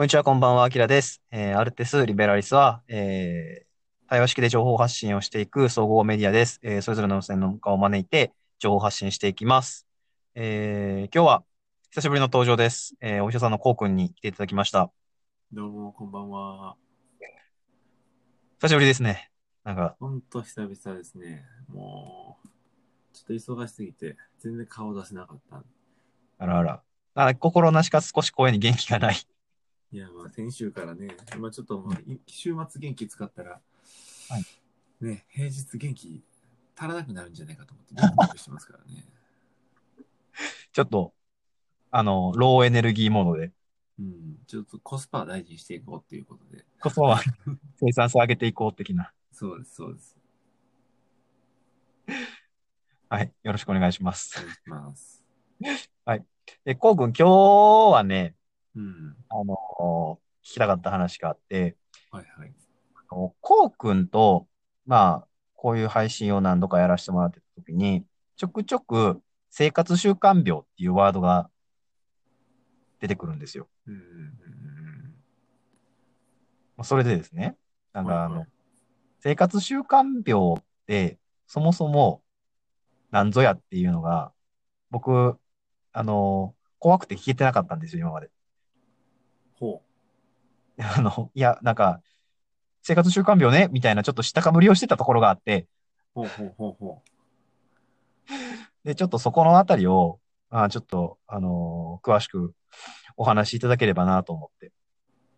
こんにちは、こんばんは、あきらです。えー、アルテス・リベラリスは、えー、対話式で情報発信をしていく総合メディアです。えー、それぞれの専門家を招いて情報発信していきます。えー、今日は久しぶりの登場です。えー、お医者さんのこうくんに来ていただきました。どうも、こんばんは。久しぶりですね。なんか。ほんと久々ですね。もう、ちょっと忙しすぎて、全然顔出せなかった。あらあら。あ心なしか少し声に元気がない。いや、まあ、先週からね、今ちょっと、週末元気使ったら、はい、ね、平日元気足らなくなるんじゃないかと思って、してますからね。ちょっと、あの、ローエネルギーモードで。うん、ちょっとコスパ大事にしていこうっていうことで。コスパは生産性上げていこう的な。そうです、そうです。はい。よろしくお願いします。お願いします。はい。で、こうくん、今日はね、うん。あの、聞きたかった話があって、はいはい。あのこうくんと、まあ、こういう配信を何度かやらせてもらってたときに、ちょくちょく生活習慣病っていうワードが出てくるんですよ。うん、それでですね、なんかあの、はいはい、生活習慣病って、そもそも何ぞやっていうのが、僕、あの、怖くて聞けてなかったんですよ、今まで。あの、いや、なんか、生活習慣病ね、みたいなちょっと下かぶりをしてたところがあって、ほうほうほうほう。で、ちょっとそこのあたりを、あちょっと、あのー、詳しくお話しいただければなと思って、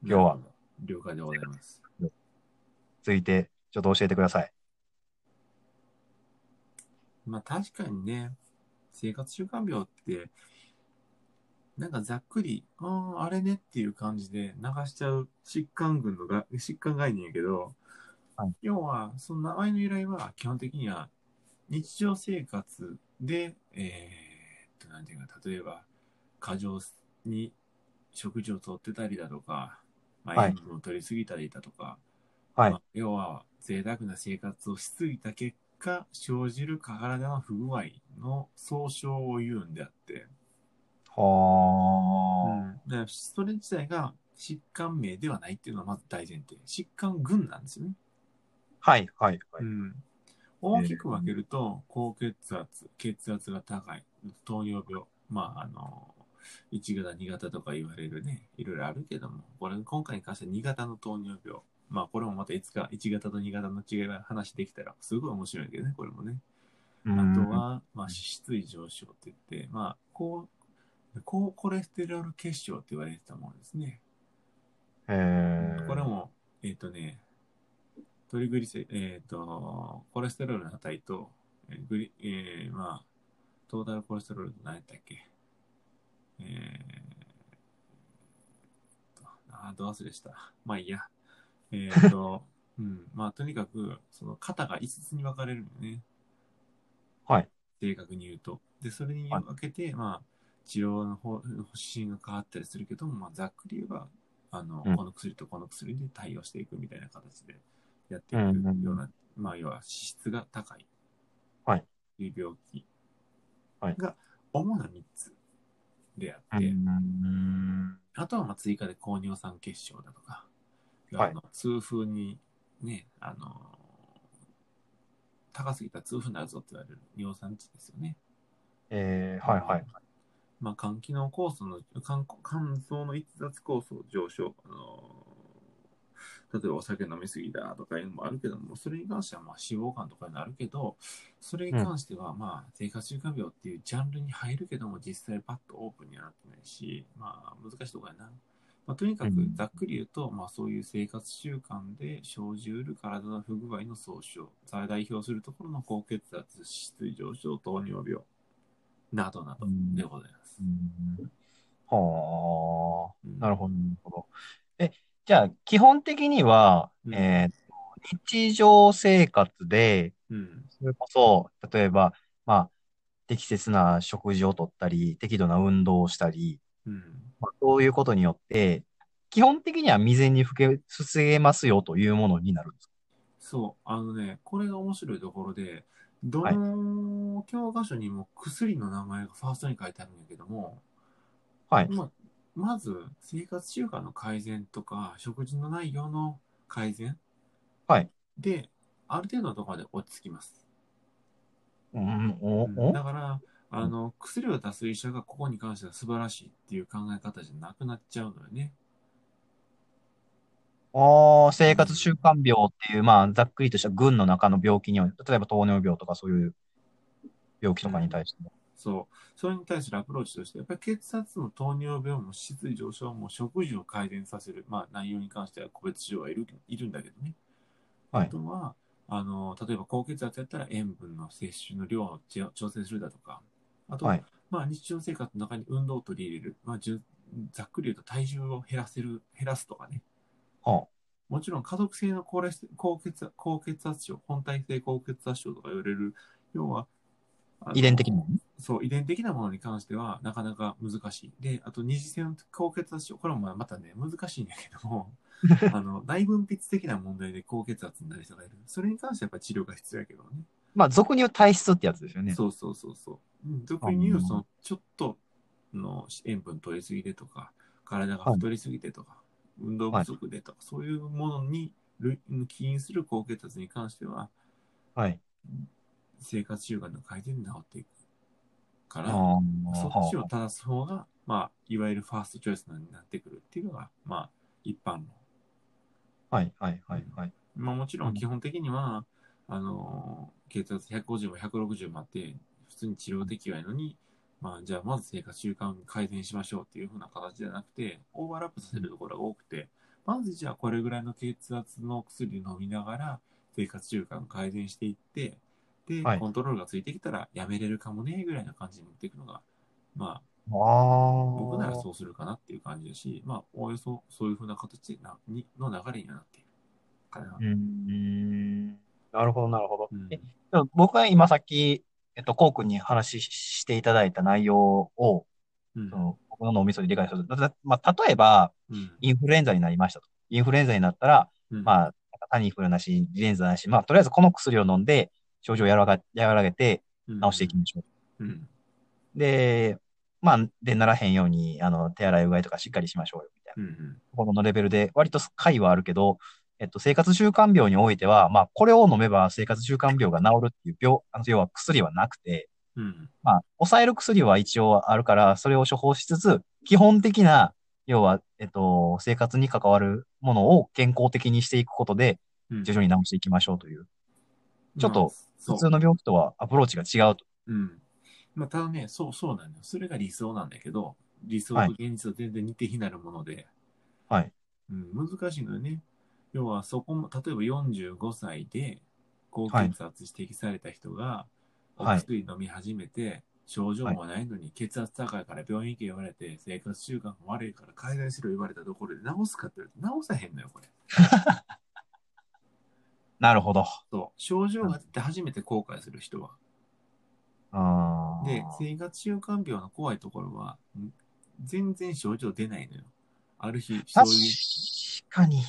今日は。了解でございます。続いて、ちょっと教えてください。まあ確かにね、生活習慣病って、なんかざっくり、ああ、あれねっていう感じで流しちゃう疾患群のが、疾患概念やけど、はい、要は、その名前の由来は基本的には日常生活で、えー、っと、なんていうか、例えば、過剰に食事をとってたりだとか、まあ、塩分を取りすぎたりだとか、はい。まあ、要は、贅沢な生活をしすぎた結果、生じる体の不具合の総称を言うんであって、はあ、うん。それ自体が疾患名ではないっていうのはまず大前提。疾患群なんですよね。はい、はい、はい。うん。大きく分けると、高血圧、血圧が高い、糖尿病、まあ、あの、1型、2型とか言われるね、いろいろあるけども、これ、今回に関しては2型の糖尿病。まあ、これもまたいつか1型と2型の違いが話できたら、すごい面白いけどね、これもね。あとは、まあ、脂質異常症って言って、まあ、こう、高コレステロール結晶って言われてたものですね。えこれも、えっ、ー、とね、トリグリセ、えっ、ー、と、コレステロールの値と、えー、グリ、えー、まあ、トータルコレステロール何やったっけえー、あ、ど忘れした。まあいいや。えっ、ー、と、うん、まあとにかく、その肩が5つに分かれるのね。はい。正確に言うと。で、それに分けて、はい、まあ、治療の方針が変わったりするけども、まあ、ざっくり言えば、あの、うん、この薬とこの薬で対応していくみたいな形でやっていくような、うんうんうん、まあ、要は脂質が高い。はい。いう病気が主な3つであって、あとはまあ追加で高尿酸血症だとか、はい、あの痛風にね、あの、高すぎた痛風になるぞって言われる尿酸値ですよね。えー、はいはい。まあ、肝機能酵素の、肝肝臓の逸脱酵素上昇、あの例えばお酒飲みすぎだとかいうのもあるけども、それに関してはまあ脂肪肝とかになるけど、それに関してはまあ生活習慣病っていうジャンルに入るけども、実際パッとオープンにはなってないし、まあ難しいところやな。まあ、とにかくざっくり言うと、まあそういう生活習慣で生じうる体の不具合の総称、代表するところの高血圧、脂質異常症、糖尿病、などなどでございます。はあ、なるほど、なるほど。え、じゃあ、基本的には、うん、えー、日常生活で、うん、それこそ、例えば、まあ、適切な食事をとったり、適度な運動をしたり、うん。まあ、そういうことによって、基本的には未然に防げますよというものになるんですか？そう、あのね、これが面白いところで、どの教科書にも薬の名前がファーストに書いてあるんやけども、はい。まあ、まず生活習慣の改善とか、食事の内容の改善はい。で、ある程度のところまで落ち着きます。うん、だから、あの、薬を出す医者がここに関しては素晴らしいっていう考え方じゃなくなっちゃうのよね。あー生活習慣病っていう、まあ、ざっくりとした群の中の病気には、例えば糖尿病とかそういう病気とかに対しても。そう。それに対するアプローチとして、やっぱり血圧も糖尿病も脂質異常症も食事を改善させる、まあ内容に関しては個別指導はいるいるんだけどね。はいあとは、あの、例えば高血圧やったら塩分の摂取の量をち調整するだとか、あと、はいまあ日常生活の中に運動を取り入れる、まあじゅざっくり言うと体重を減らせる、減らすとかね。はもちろん家族性の高レス高血圧高血圧症、本体性高血圧症とか言われる、要は、遺伝的なものそう、遺伝的なものに関してはなかなか難しい。で、あと二次性の高血圧症、これもまたね、難しいんだけども、あの、内分泌的な問題で高血圧になる人がいる。それに関してはやっぱり治療が必要やけどね。まあ、俗に言う体質ってやつですよね。そうそうそうそう。うん俗に言う、その、ちょっとの塩分取りすぎでとか、体が太りすぎてとか、運動不足でとか、そういうものに類起因する高血圧に関しては、はい。生活習慣の改善で治っていくから、そっちを正す方が、まあ、いわゆるファーストチョイスになってくるっていうのが、まあ、一般の。はい、はい、はい、はい。まあ、もちろん基本的には、あのー血圧150も160もあって、普通に治療できないのに、まあ、じゃあまず生活習慣改善しましょうっていう風な形じゃなくて、オーバーラップさせるところが多くて、まずじゃあこれぐらいの血圧の薬を飲みながら、生活習慣改善していって、で、はいコントロールがついてきたらやめれるかもね、ぐらいな感じに持っていくのが、まあ、ああ。僕ならそうするかなっていう感じだし、まあ、おおよそそういう風な形なにの流れにはなっているかな。うーん。なるほど、なるほど。うんえでも僕は今さっき、えっと、コウ君に話ししていただいた内容を、うんその僕の脳みそで理解するまあ、例えば、うんインフルエンザになりましたと。インフルエンザになったら、うんまあ、タニフルなし、インフルエンザなし、まあ、とりあえずこの薬を飲んで、症状を和らげて治していきましょう。うんで、まあ、でならへんように、あの、手洗いうがいとかしっかりしましょうよ、みたいな。うんところのレベルで、割と解はあるけど、えっと、生活習慣病においては、まあ、これを飲めば生活習慣病が治るっていう病、あの要は薬はなくて、うんまあ、抑える薬は一応あるから、それを処方しつつ、基本的な、要は、えっと、生活に関わるものを健康的にしていくことで、うん徐々に治していきましょうという、ちょっと普通の病気とはアプローチが違うと。うん。まあ、ただね、そう、そうなんだよ。それが理想なんだけど、理想と現実は全然似て非なるもので、はい。うん、難しいのよね。要は、そこも、例えば45歳で高血圧指摘された人が、おはい薬飲み始めて、症状もないのに血圧高いから病院行け言われて、生活習慣が悪いから改善しろ言われたところで治すかって言われて治さへんのよ、これ。なるほど。そう。症状が出て初めて後悔する人は。あーで、生活習慣病の怖いところは、ん全然症状出ないのよ。ある日、そう確いう、かに。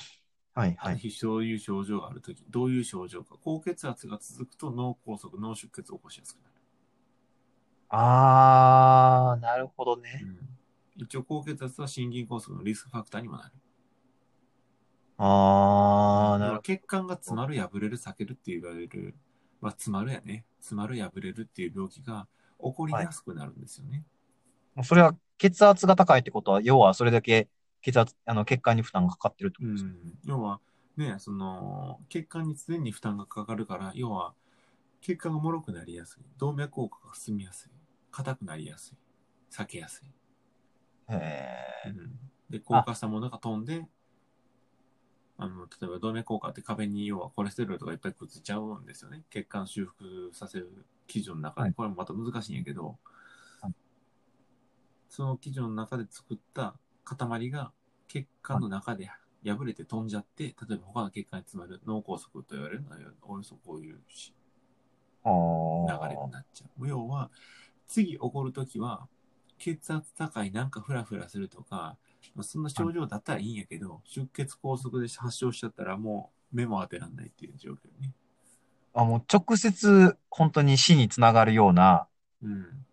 はい、あるはい。日そういう症状があるとき、どういう症状か。高血圧が続くと脳梗塞、脳出血を起こしやすくなる。あー、なるほどね。うん一応、高血圧は心筋梗塞のリスクファクターにもなる。あー、なるほ血管が詰まる、破れる、避けるって言われる、まあ、詰まるやね。詰まる、破れるっていう病気が起こりやすくなるんですよね。ど。それは血圧が高いってことは、要はそれだけ血圧、あの、血管に負担がかかってるってうことですか、ん。要は、ね、その、血管に常に負担がかかるから、要は、血管が脆くなりやすい。動脈硬化が進みやすい。硬くなりやすい。避けやすい。へうんで、硬化したものが飛んで、あの、例えば動脈硬化って壁に要はコレステロールとかいっぱいくっついちゃうんですよね。血管修復させる基準の中で。はいこれもまた難しいんやけど、はいその基準の中で作った塊が血管の中で破れて飛んじゃって、例えば他の血管に詰まる脳梗塞と言われるのは、およそこういう流れになっちゃう。要は、次起こるときは、血圧高いなんかフラフラするとか、まあ、そんな症状だったらいいんやけど、出血拘束で発症しちゃったらもう目も当てらんないっていう状況ね。ーあ。もう直接、本当に死につながるような、うん。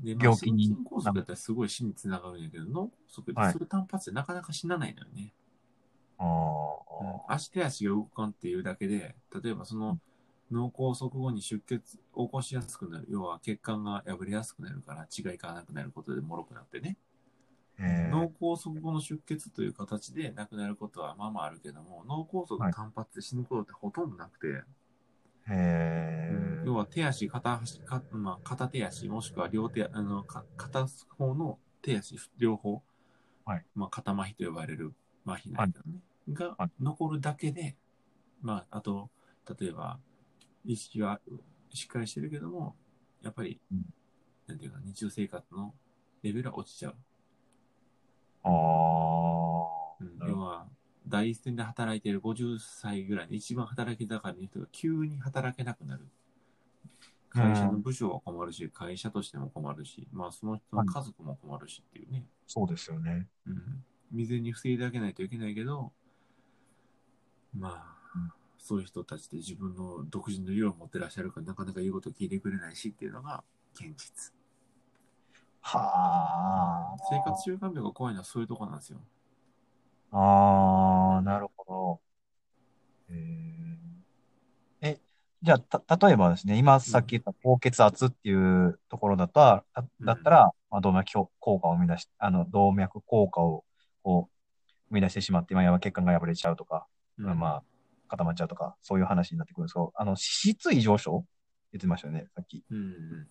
で、まあ、病気に心筋梗塞だったらすごい死につながるんやけど、脳梗塞ってそれ単発でなかなか死なないのよね。ああ。足手足が動かんっていうだけで、例えばその脳梗塞後に出血を起こしやすくなる。要は血管が破れやすくなるから血がいかなくなることで脆くなってね。え脳梗塞後の出血という形で亡くなることはまあまああるけども、脳梗塞単発で死ぬことってほとんどなくて、ー、えー、要は手足、片足、かまあ、片手足、もしくは両手、あの、か片方の手足、両方、はい。まあ、肩麻痺と呼ばれる麻痺なんだよね、がはい残るだけで、まあ、あと、例えば、意識がしっかりしてるけども、やっぱり、うん。なんていうか、日常生活のレベルは落ちちゃう。ああ。うん。要は、第一線で働いている50歳ぐらいの一番働き盛りの人が急に働けなくなる。会社の部署は困るし、会社としても困るし、まあその人の家族も困るしっていうね。そうですよね。うん。未然に防いであげないといけないけど、まあ、うんそういう人たちって自分の独自の理論を持ってらっしゃるから、なかなか言うことを聞いてくれないしっていうのが現実。はあ。生活習慣病が怖いのはそういうとこなんですよ。ああ、なるほど。えーえ、じゃあ、た、例えばですね、今さっき言った高血圧っていうところだと、だだったら、まあ、動脈硬化を生み出し、あの、動脈硬化を、こう、生み出してしまって、まあ、血管が破れちゃうとか、うんまあ、固まっちゃうとか、そういう話になってくるんですけど、あの、脂質異常症言ってましたよね、さっき。うん。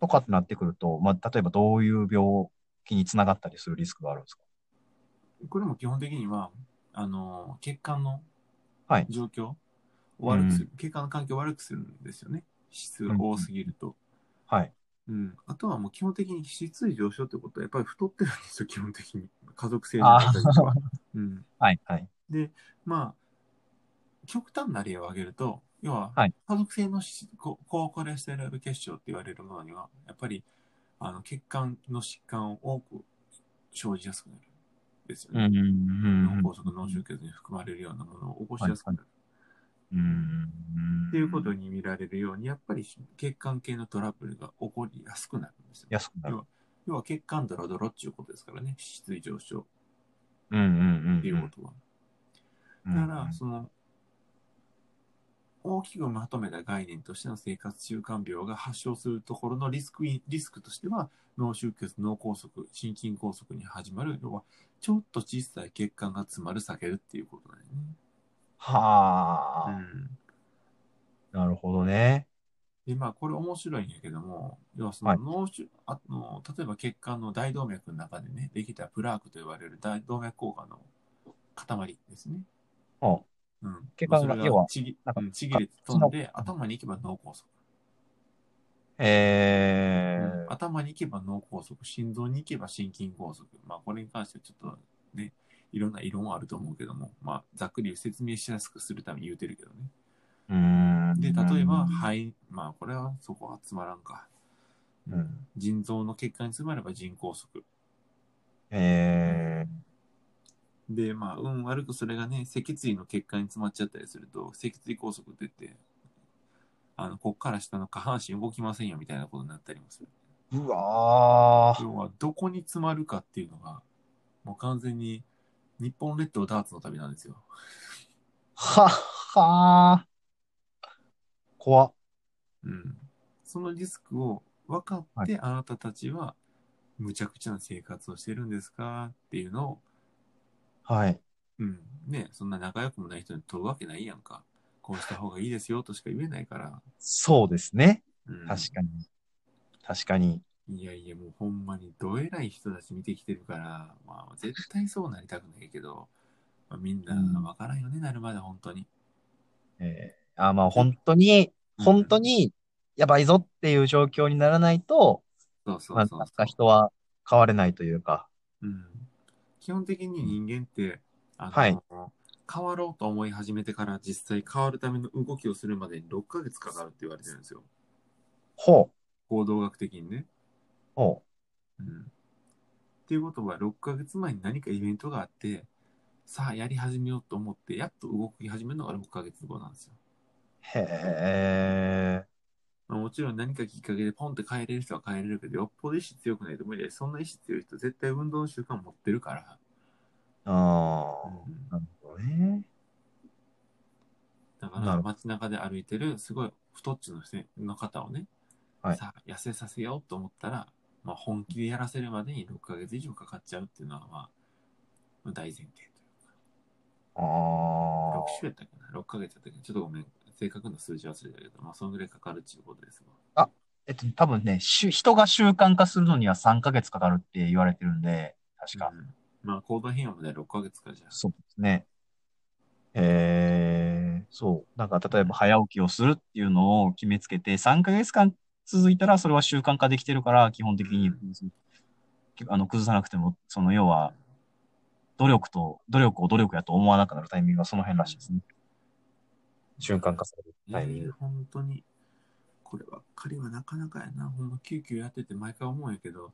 とかってなってくると、まあ、例えばどういう病気につながったりするリスクがあるんですか？これも基本的には、あの、血管のはい状況を悪くする、血管の環境を悪くするんですよね。脂質が多すぎると。はい。うん。あとはもう基本的に脂質異常症ってことは、やっぱり太ってるんですよ、基本的に。家族性の方た。うん。はい、はい。で、まあ、極端な例を挙げると、要は、はい家族性のし高高コレステロール結晶って言われるものには、やっぱり、あの、血管の疾患を多く生じやすくなるんですよね。脳梗塞、脳出血に含まれるようなものを起こしやすくなる。うん。っていうことに見られるように、やっぱり血管系のトラブルが起こりやすくなるんですよ。安くなる。要は血管ドロドロっていうことですからね、脂質異常症うん、うん、うん。っていうことは。だから、その、大きくまとめた概念としての生活習慣病が発症するところのリスクリスクとしては、脳出血、脳梗塞、心筋梗塞に始まる、要は、ちょっと小さい血管が詰まる、避けるっていうことだよね。はあ、うん。なるほどね。で、まあ、これ面白いんやけども、要はそはいの脳出、あの、例えば血管の大動脈の中でね、できたプラークと呼ばれる大動脈硬化の塊ですね。あうん。血管がそれ要はちぎなんかうんちぎれて飛んで、頭に行けば脳梗塞。えうん頭に行けば脳梗塞、心臓に行けば心筋梗塞。まあ、これに関してはちょっとね、いろんな異論はあると思うけども、まあ、ざっくり説明しやすくするために言うてるけどね。ー、うん。で、例えば、肺、まあ、これはそこはつまらんか。うん。腎臓の血管に詰まれば腎梗塞。えで、まあ、運悪くそれがね、脊椎の血管に詰まっちゃったりすると、脊椎梗塞ってあの、こっから下の下半身動きませんよみたいなことになったりもする。ー、うわー。要は、どこに詰まるかっていうのが、もう完全に日本列島ダーツの旅なんですよ。はっはー。怖っ。うん。そのリスクを分かって、あなたたちは、むちゃくちゃな生活をしてるんですかっていうのを、はい。うん。ね、そんな仲良くもない人に問うわけないやんか。こうした方がいいですよとしか言えないから。そうですね。うん、確かに。確かに。いやいや、もうほんまにどえらい人たち見てきてるから、まあ絶対そうなりたくないけど、まあ、みんなわからんよね、なるまで本当に。えー、あ、まあ本当に、うん本当に、やばいぞっていう状況にならないと、そうそまあ、うそうそう人は変われないというか。うん。基本的に人間って、あの、はい変わろうと思い始めてから実際変わるための動きをするまでに6ヶ月かかるって言われてるんですよ。ほう。行動学的にね。ほうん。っていうことは、6ヶ月前に何かイベントがあって、さあやり始めようと思って、やっと動き始めるのが6ヶ月後なんですよ。う。へえ。まあ、もちろん何かきっかけでポンって変えれる人は変えれるけど、よっぽど意志強くないと無理で、そんな意志強い人絶対運動の習慣持ってるから。ああ、うんなるほどね。だから街中で歩いてるすごい太っちの人の方をね、はいさあ痩せさせようと思ったら、まあ、本気でやらせるまでに6ヶ月以上かかっちゃうっていうのは、まあ、まあ大前提というあか、6あ。週やったっけな ?6 ヶ月やったっけちょっとごめん。正確な数字忘れたけど、まあ、そのぐらいかかるっていうことですわ。えっと、多分ね、し人が習慣化するのには3ヶ月かかるって言われてるんで、確か。うんまあ、行動変容まで6ヶ月かじゃあ。そうですね。えー、そう。なんか、例えば早起きをするっていうのを決めつけて、3ヶ月間続いたら、それは習慣化できてるから、基本的に、あの、崩さなくても、その、要は、努力と、努力を努力やと思わなくなるタイミングがその辺らしいですね。習慣化されるタイミング。えー本当に、こればっかりはなかなかやな。ほんま、救急やってて毎回思うんやけど、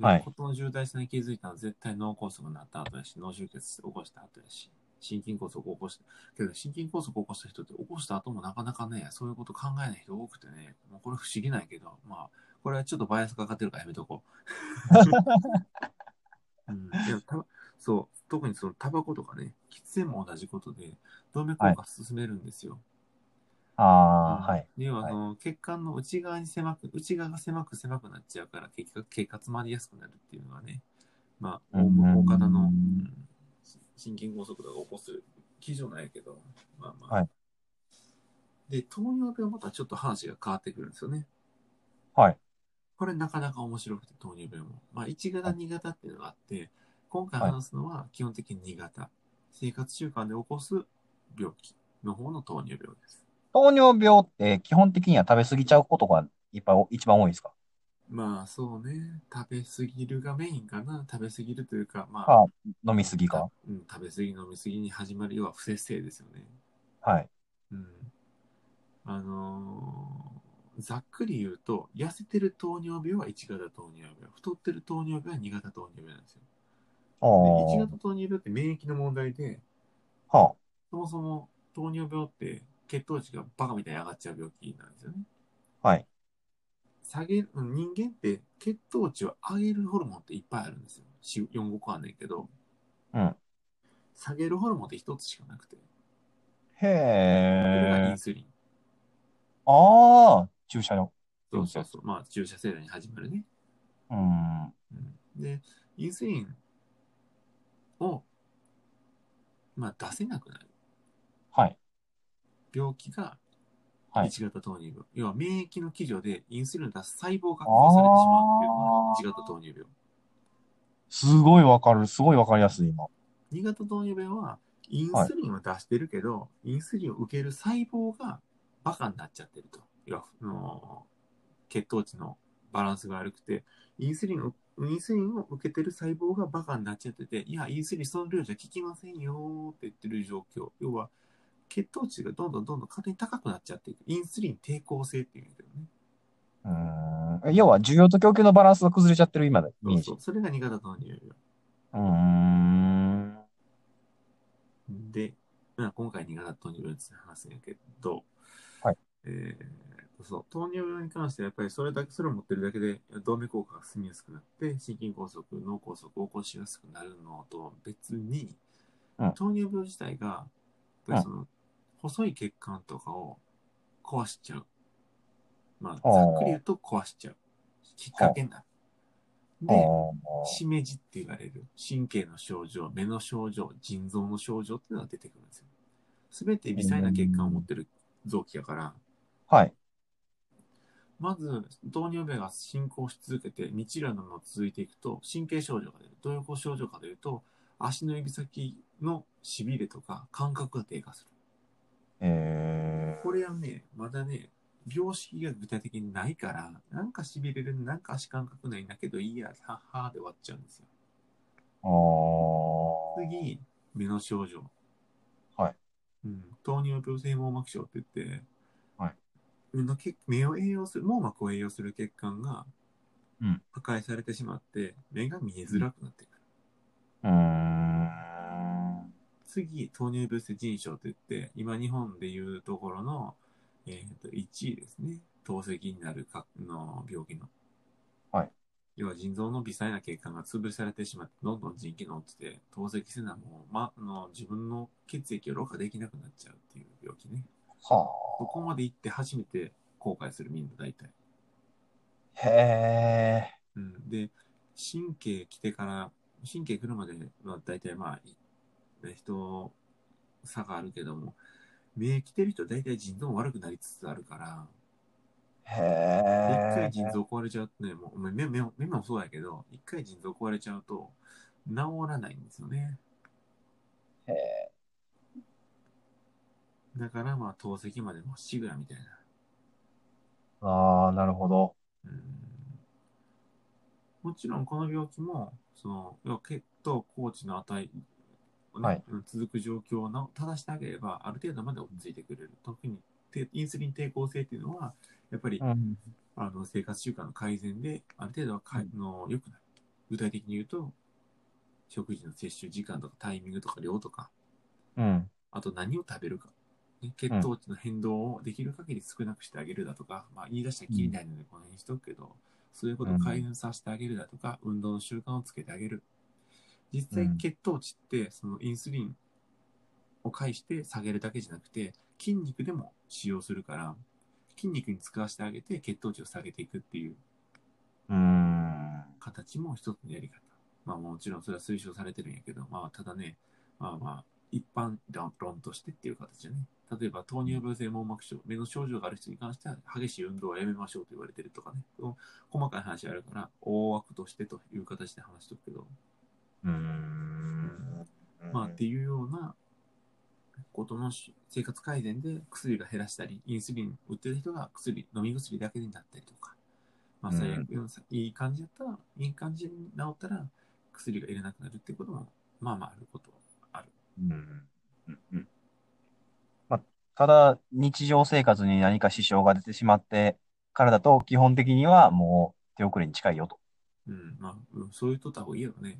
はいことの重大さに気づいたのは絶対脳梗塞になった後やし、脳出血起こした後やし、心筋梗塞起こした。けど、心筋梗塞起こした人って起こした後もなかなかね、そういうこと考えない人多くてね、もうこれ不思議なんやけど、まあ、これはちょっとバイアスかかってるからやめとこう。うん、いやたそう、特にそのタバコとかね、喫煙も同じことで、動脈硬化進めるんですよ。ああ、はい。要ははいその血管の内側に狭く、内側が狭く狭くなっちゃうから、結局、血管詰まりやすくなるっていうのはね、まあ、大方の、うん心筋梗塞とか起こす基準なんやけど、まあまあ。はいで、糖尿病はまたちょっと話が変わってくるんですよね。はい。これなかなか面白くて、糖尿病も。まあ、1型、2型っていうのがあって、今回話すのは基本的に2型。生活習慣で起こす病気の方の糖尿病です。糖尿病って基本的には食べ過ぎちゃうことがいっぱい、一番多いですか？まあそうね、食べ過ぎるがメインかな。食べ過ぎるというか、まあ、か、飲み過ぎか？うん、食べ過ぎ、飲み過ぎに始まる要は不節制ですよね。はい。うん。あのーざっくり言うと、痩せてる糖尿病は1型糖尿病、太ってる糖尿病は2型糖尿病なんですよ。あで1あ。型糖尿病って免疫の問題で、はそもそも糖尿病って血糖値がバカみたいに上がっちゃう病気なんですよね。あ。はい。下げ人間って血糖値を上げるホルモンっていっぱいあるんですよ。4、4、5個あんねんけど、うん。下げるホルモンって1つしかなくて、へそれがイえン。スリン。ああ、注射よ。そうそうそう。まあ、注射世代に始まるね。うん。うんで、インスリンを、まあ、出せなくなるはい。病気がはい。1型糖尿病。要は免疫の基準でインスリンを出す細胞が壊されてしまうっていうのが1型糖尿病。すごいわかる。すごいわかりやすい、今。2型糖尿病は、インスリンを出してるけど、インスリンを受ける細胞がバカになっちゃってると。要は、あの血糖値のバランスが悪くて、インスリンを、インスリンを受けてる細胞がバカになっちゃってて、いや、インスリンその量じゃ効きませんよって言ってる状況。要は、血糖値がどんどんどんどん勝手に高くなっちゃっていく。インスリン抵抗性っていうんだけどね。うーん。要は、需要と供給のバランスが崩れちゃってる今だ。そうそう。それが2型糖尿病。うーん。で、まあ、今回2型糖尿病について話すんやけど、はい。えー、そう、糖尿病に関してはやっぱりそれだけ、それを持ってるだけで動脈硬化が進みやすくなって、心筋梗塞、脳梗塞を起こしやすくなるのと別に、うん糖尿病自体が、やっぱりその、細い血管とかを壊しちゃう。まあ、ざっくり言うと壊しちゃう。きっかけになる。で、あしめじって言われる神経の症状、目の症状、腎臓の症状っていうのが出てくるんですよ。すべて微細な血管を持ってる臓器やから、あ。はい。まず糖尿病が進行し続けて、未治療のまま続いていくと、神経症状が出る。どういう症状かというと、足の指先の痺れとか感覚が低下する。えこれはね、まだね、病識が具体的にないから、なんか痺れる、なんか足感覚ないんだけど、いいや、はっはーで終わっちゃうんですよ。ー、ああ。次、目の症状。はい。うん、糖尿病性網膜症って言って、はい。目の血目を栄養する、網膜を栄養する血管がうん破壊されてしまって、目が見えづらくなってくる。うーん。次、糖尿病性腎症って言って、今日本でいうところの、えっ、と、1位ですね。透析になるかの病気の。はい。要は腎臓の微細な血管が潰されてしまって、どんどん腎機能落ちて、透析せなもう、ま、あの自分の血液をろ過できなくなっちゃうっていう病気ね。はそこまで行って初めて後悔するみんな大体。あ。へえ。うん、で、神経来てから、神経来るまでは大体まあ、い人、差があるけども、目来てる人は大体腎臓も悪くなりつつあるから、一へえ。回腎臓壊れちゃうとね、もう目目も目もそうやけど、一回腎臓壊れちゃうと治らないんですよね。へえ。だからまあ透析までまっしぐらみたいな。ああ、なるほど。うんもちろんこの病気も、その、要は血糖高値の値をね、はいうん続く状況をな正してあげれば、ある程度まで落ち着いてくれる。特にてインスリン抵抗性っていうのは、やっぱり、うん。あの生活習慣の改善で、ある程度はかいの良くなる。具体的に言うと、食事の摂取時間とかタイミングとか量とか、うん。あと何を食べるか。ね、血糖値の変動をできる限り少なくしてあげるだとか、まあ言い出したらきりないのでこの辺にしとくけど、そういうことを改善させてあげるだとか、運動の習慣をつけてあげる。実際うん血糖値って、そのインスリンを介して下げるだけじゃなくて、筋肉でも使用するから、筋肉に使わせてあげて血糖値を下げていくっていう。形も一つのやり方。まあもちろんそれは推奨されてるんやけど、まあただね、まあまあ、一般論論としてっていう形でね。例えば糖尿病性網膜症、目の症状がある人に関しては激しい運動はやめましょうと言われてるとかね。細かい話あるから、大枠としてという形で話しとくけど、うーん。まあっていうようなことのし生活改善で薬が減らしたり、インスリン打ってる人が薬、飲み薬だけになったりとか、まあ最悪、いい感じだったら、いい感じに治ったら薬がいらなくなるっていうことも、まあまああることはある。うん。うんうんまあ、ただ、日常生活に何か支障が出てしまってからだと、基本的にはもう手遅れに近いよと。うん、まあ、うんそういうとった方がいいよね。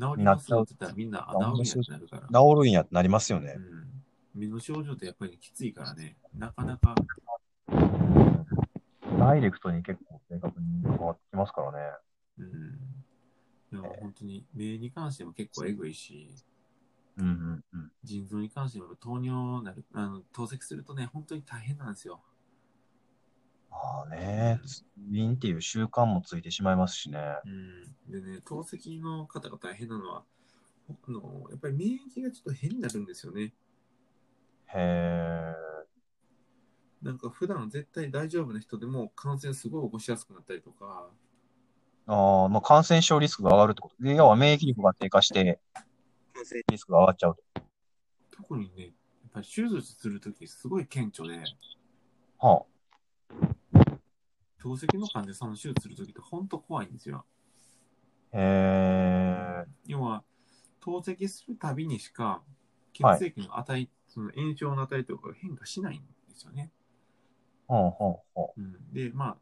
治りますよって言ったらみんな、あ、治るんやってなるから。治るんやってなりますよねう。ん。身の症状ってやっぱりきついからね、なかなか、ダイレクトに結構生活に関わってきますからね。うん。いや、本当に、目に関しても結構えぐいし、うんうんうん。腎臓に関しても糖尿なる、あの、透析するとね、本当に大変なんですよ。まあね、通院っていう習慣もついてしまいますしね。うん。でね、透析の方が大変なのは、あの、やっぱり免疫がちょっと変になるんですよね。へえ。なんか普段絶対大丈夫な人でも感染すごい起こしやすくなったりとか、ああ、まあ感染症リスクが上がるってことで、要は免疫力が低下して、感染リスクが上がっちゃうと。特にね、やっぱり手術するときすごい顕著で、は透析の患者さんの手術するときって本当怖いんですよ。あ。へえ。要は、透析するたびにしか血はい液の値、その炎症の値とかが変化しないんですよね。ほうほうほうん、で、まあ、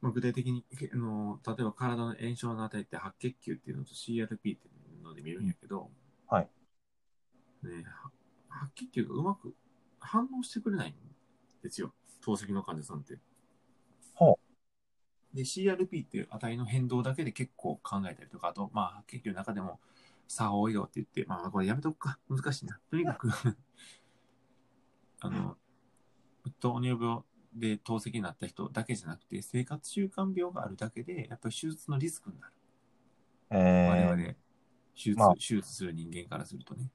まあ、具体的にけあの、例えば体の炎症の値って白血球っていうのと CRP っていうので見るんやけど、はいね、は白血球がうまく反応してくれないんですよ。透析の患者さんって。ほで、CRP っていう値の変動だけで結構考えたりとか、あと、まあ、白血球の中でも差が多いよって言って、まあ、これやめとくか。難しいな。とにかく あの、糖尿病で透析になった人だけじゃなくて、生活習慣病があるだけで、やっぱり手術のリスクになる。う。へ我々、え。手術、まあ手術する人間からするとね。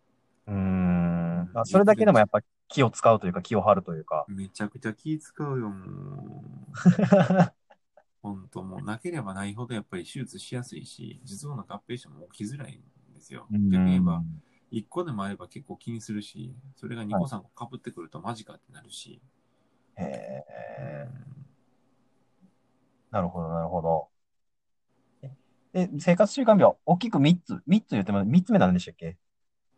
うーん。まあそれだけでもやっぱ気を使うというか気を張るというか。めちゃくちゃ気使うよ、もう。本当もう、なければないほどやっぱり手術しやすいし、術後の合併症も起きづらいんですよ。う逆に言えばん、1個でもあれば結構気にするし、それが2個3個かぶってくるとマジかってなるし。へえ。うんなるほど、なるほど。え、で生活習慣病、大きく3つ、3つ言ってます。3つ目なんでしたっけ？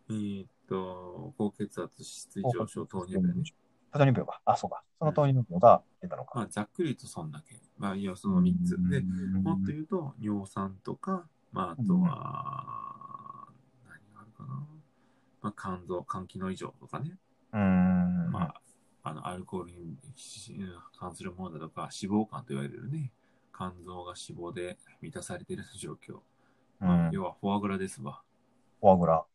えーっと、高血圧、脂質異常症、糖尿病ね。糖尿病か。あ、そうか。その糖尿病が出たのか。まあ、ざっくり言うとそんだけ。まあ、いや、その3つ。で、うんもっと言うと、尿酸とか、まあ、あとは、何があるかな。まあ、肝臓、肝機能異常とかね。うん。まあ、あの、アルコールに関するものだとか、脂肪肝と言われるね、肝臓が脂肪で満たされている状況。うん。要はフォアグラですわ。フォアグラ。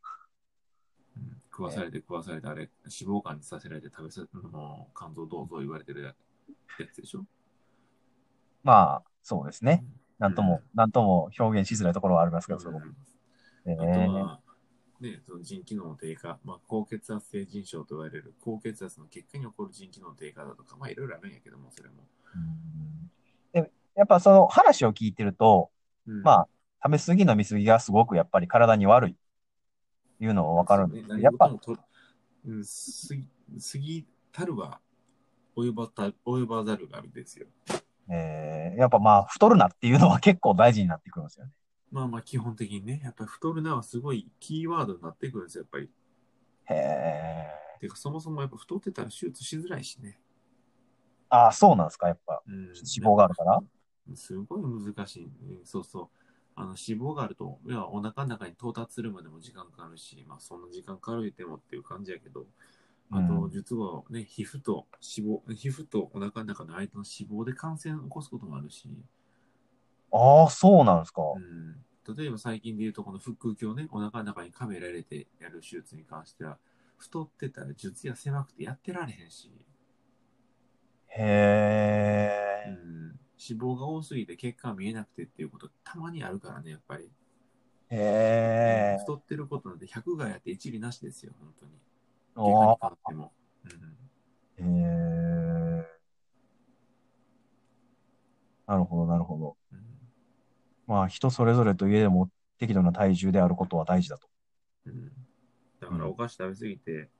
うん食わされて食わされて、あれ、脂肪肝にさせられて食べさ、もう肝臓どうぞ言われてるやつでしょ。まあ、そうですね。なんともうん、なんとも表現しづらいところはありますけど、そうん。れも。あとえね、その腎機能の低下、まあ、高血圧性腎症と言われる高血圧の結果に起こる腎機能の低下だとか、まあいろいろあるんやけども、それも。うん。でやっぱその話を聞いてると、うん。まあ、食べ過ぎ飲み過ぎがすごくやっぱり体に悪い。っていうのはわかるんです。けど、やっぱうん、過ぎたるは及ばた及ばざるがあるですよ。えーやっぱまあ、太るなっていうのは結構大事になってくるんですよね。まあまあ基本的にね、やっぱり太るなはすごいキーワードになってくるんですよ、やっぱり。へえ。てかそもそもやっぱ太ってたら手術しづらいしね。ああ、そうなんですか、やっぱ。うん、脂肪があるから？すごい難しい、ね。そうそう。あの脂肪があると、いやお腹の中に到達するまでも時間かかるし、まあそんな時間かかるてもっていう感じやけど、あとうん、実はね、皮膚と脂肪、皮膚とお腹の中の間の脂肪で感染を起こすこともあるし、ああ、そうなんですか。うん、例えば最近で言うと、この腹腔鏡ね、お腹の中にカメラ入れてやる手術に関しては、太ってたら術や狭くてやってられへんし、へえ。うん、脂肪が多すぎて血管見えなくてっていうことたまにあるからね、やっぱり。へえ。太ってることなんて100がやって一理なしですよ、本当に。あ外科に関っても。うんへえ。なるほど、なるほど。うんまあ、人それぞれといえども、適度な体重であることは大事だと。うんだからお菓子食べ過ぎて、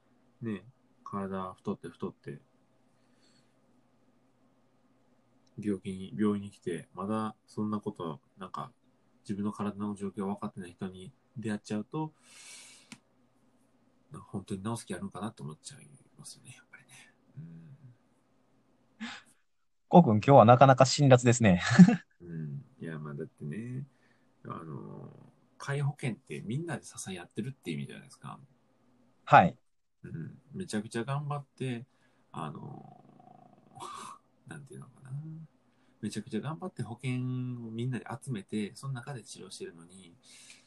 ね、体太って太って、病気に、病院に来て、まだそんなこと、なんか、自分の体の状況分かってない人に出会っちゃうと、本当に治す気あるのかなと思っちゃいますよね、やっぱりね。こうくん、今日はなかなか辛辣ですね。うん。うん。いや、まあだってね、あの、介保険ってみんなで支え合ってるって意味じゃないですか。はい。うん、めちゃくちゃ頑張って、あのー なんていうのかな。めちゃくちゃ頑張って保険をみんなで集めて、その中で治療してるのに、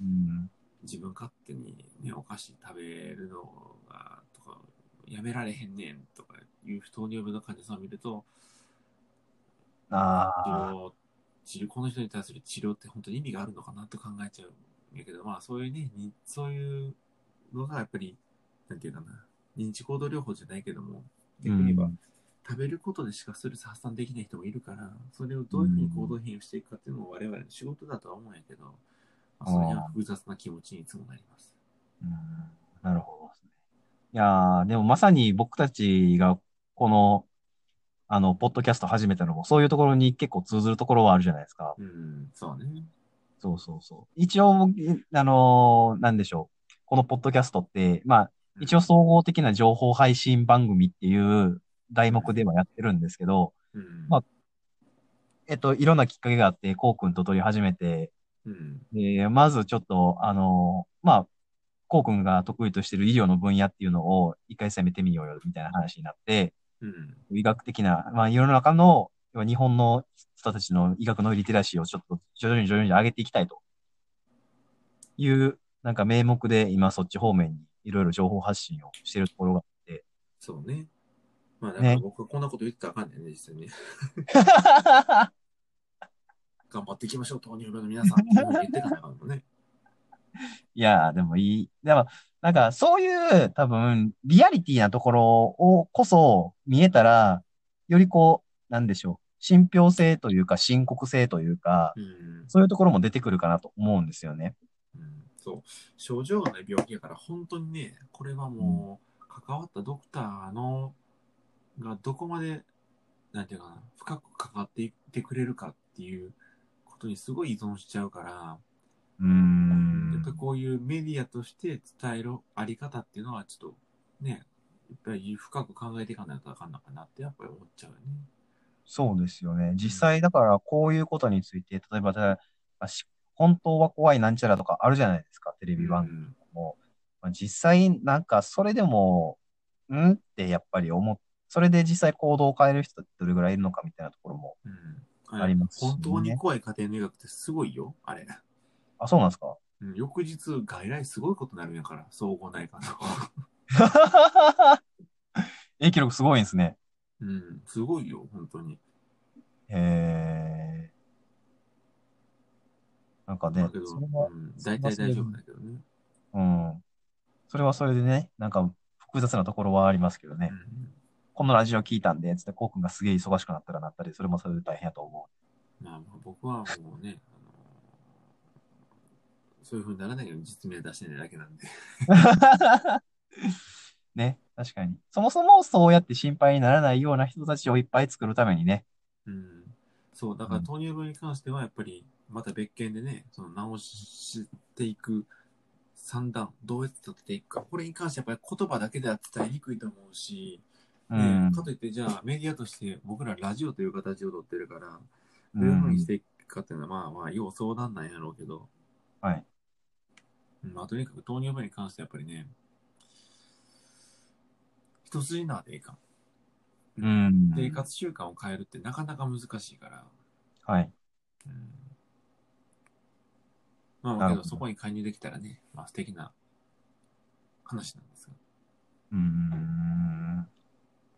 うん。自分勝手にね、お菓子食べるのが、とか、やめられへんねんとかいう糖尿病の患者さんを見ると、治ああ。療、治療、この人に対する治療って本当に意味があるのかなと考えちゃうんやけど、まあそういうね、にそういうのがやっぱり、なんていうかな、認知行動療法じゃないけども、逆に言えば、うん食べることでしかストレス発散できない人もいるから、それをどういうふうに行動変容していくかっていうのも我々の仕事だとは思うんやけど、まあ、そは複雑な気持ちにいつもなります。うんなるほどですね。いやーでもまさに僕たちがこの、あの、ポッドキャスト始めたのも、そういうところに結構通ずるところはあるじゃないですか。うん、そうね。そうそうそう。一応、あのーなんでしょう。このポッドキャストって、まあ、一応総合的な情報配信番組っていう題目ではやってるんですけど、うん、まあえっと、いろんなきっかけがあって、こうくんと撮り始めて、うん、で、まずちょっと、あのーまあ、こうくんが得意としてる医療の分野っていうのを一回攻めてみようよ、みたいな話になって、うん、医学的な、まあ、世の中の、日本の人たちの医学のリテラシーをちょっと徐々に徐々に上げていきたいという、なんか名目で今そっち方面にいろいろ情報発信をしてるところがあって。そうね。まあ、だか僕はこんなこと言ってたらあかんねんね、実際に。頑張っていきましょう、糖尿病の皆さん。って言ってたのね。いやー、でもいい。でも、なんかそういう多分リアリティなところをこそ見えたら、よりこう、なんでしょう。信憑性というか深刻性というか、うん、そういうところも出てくるかなと思うんですよね。うん、そう。症状がない病気やから、本当にね、これはもう、関わったドクターの、がどこまで、なんていうかな、深く関わっていってくれるかっていうことにすごい依存しちゃうから、うーん。やっぱりこういうメディアとして伝えるあり方っていうのは、ちょっとね、やっぱり深く考えていかないとあかんのかなってやっぱり思っちゃうよね。そうですよね。実際だからこういうことについて、例えばじゃあし本当は怖いなんちゃらとかあるじゃないですか、テレビ番組も。まあ、実際なんかそれでも、ん？ってやっぱり思っ、それで実際行動を変える人ってどれぐらいいるのかみたいなところもうん。ありますしね本当に怖い家庭の医学ってすごいよ、あれ。あ、そうなんですか？うん、翌日、外来すごいことになるんやから、総合内科の。影響力すごいんですね。うん、すごいよ、本当に。へー。なんかねうん、大体大丈夫だけどね。うん。それはそれでね、なんか複雑なところはありますけどね。うんこのラジオ聞いたんで、つって、こうくんがすげえ忙しくなったらなったり、それもそれで大変やと思まあ、まあ僕はもうね、あのそういうふうにならないように実名出してないだけなんで。う。ね、確かに。そもそもそうやって心配にならないような人たちをいっぱい作るためにね。うん、そう、だからうん糖尿病に関してはやっぱりまた別件でね、その治していく三段、どうやって立てていくか、これに関してはやっぱり言葉だけでは伝えにくいと思うし、かといってじゃあメディアとして僕らラジオという形をとってるから、うどういうふうにしん。ていくかっていうのはまあまあ、要相談なんやろうけど、はい。うんまあ、とにかく糖尿病に関してはやっぱりね、一筋縄でいいかん。うん。生活習慣を変えるってなかなか難しいから、はい。うんまあ、なるほどけどそこに介入できたらね、まあ素敵な話なんですが。うーん。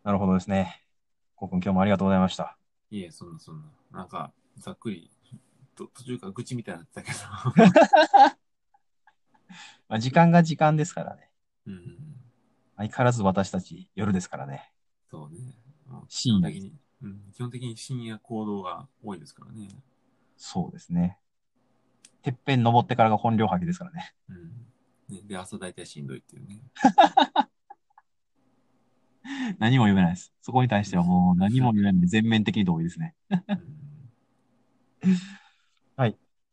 なるほどですね。こうくん今日もありがとうございました。いえ、そんなそんな。なんか、ざっくり、と途中から愚痴みたいになってたけど。まあ、時間が時間ですからね。うん。相変わらず私たち夜ですからね。そうね。深夜本的に、うん、基本的に深夜行動が多いですからね。そうですね。てっぺん登ってからが本領発揮ですからね。うん。ねで、朝大体しんどいっていうね。何も言えないです。そこに対してはもう何も言えない。んで全面的に同意ですね。うん。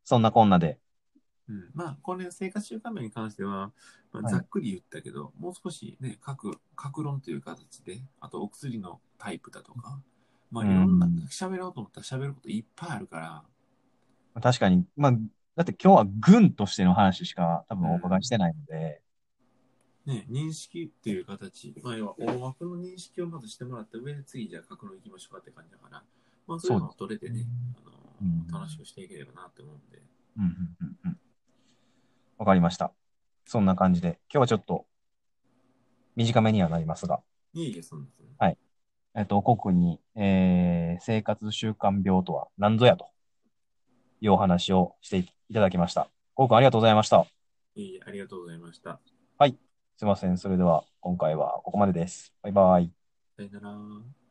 そんなこんなで。うん、まあ、これ生活習慣病に関しては、まあ、はい。ざっくり言ったけど、もう少しね、各、各論という形で、あとお薬のタイプだとか、まあ、いろんなうん、喋ろうと思ったら喋ることいっぱいあるから、確かに、まあ、だって今日は軍としての話しか多分お伺いしてないので、ね、認識っていう形、まあ、要は大枠の認識をまずしてもらった上で、次じゃあ各論行きましょうかって感じだから、まあ、そういうのを取れてね、あのうん楽しくしていければなって思うんで、うんうんうんうん。わかりました。そんな感じで、今日はちょっと短めにはなりますが、いえいえ、そんなそんな。えっと、コクに、えー、生活習慣病とは何ぞやというお話をしていただきました。コクありがとうございました。いえいえ、ありがとうございました。すいません。それでは今回はここまでです。バイバイ。さよなら。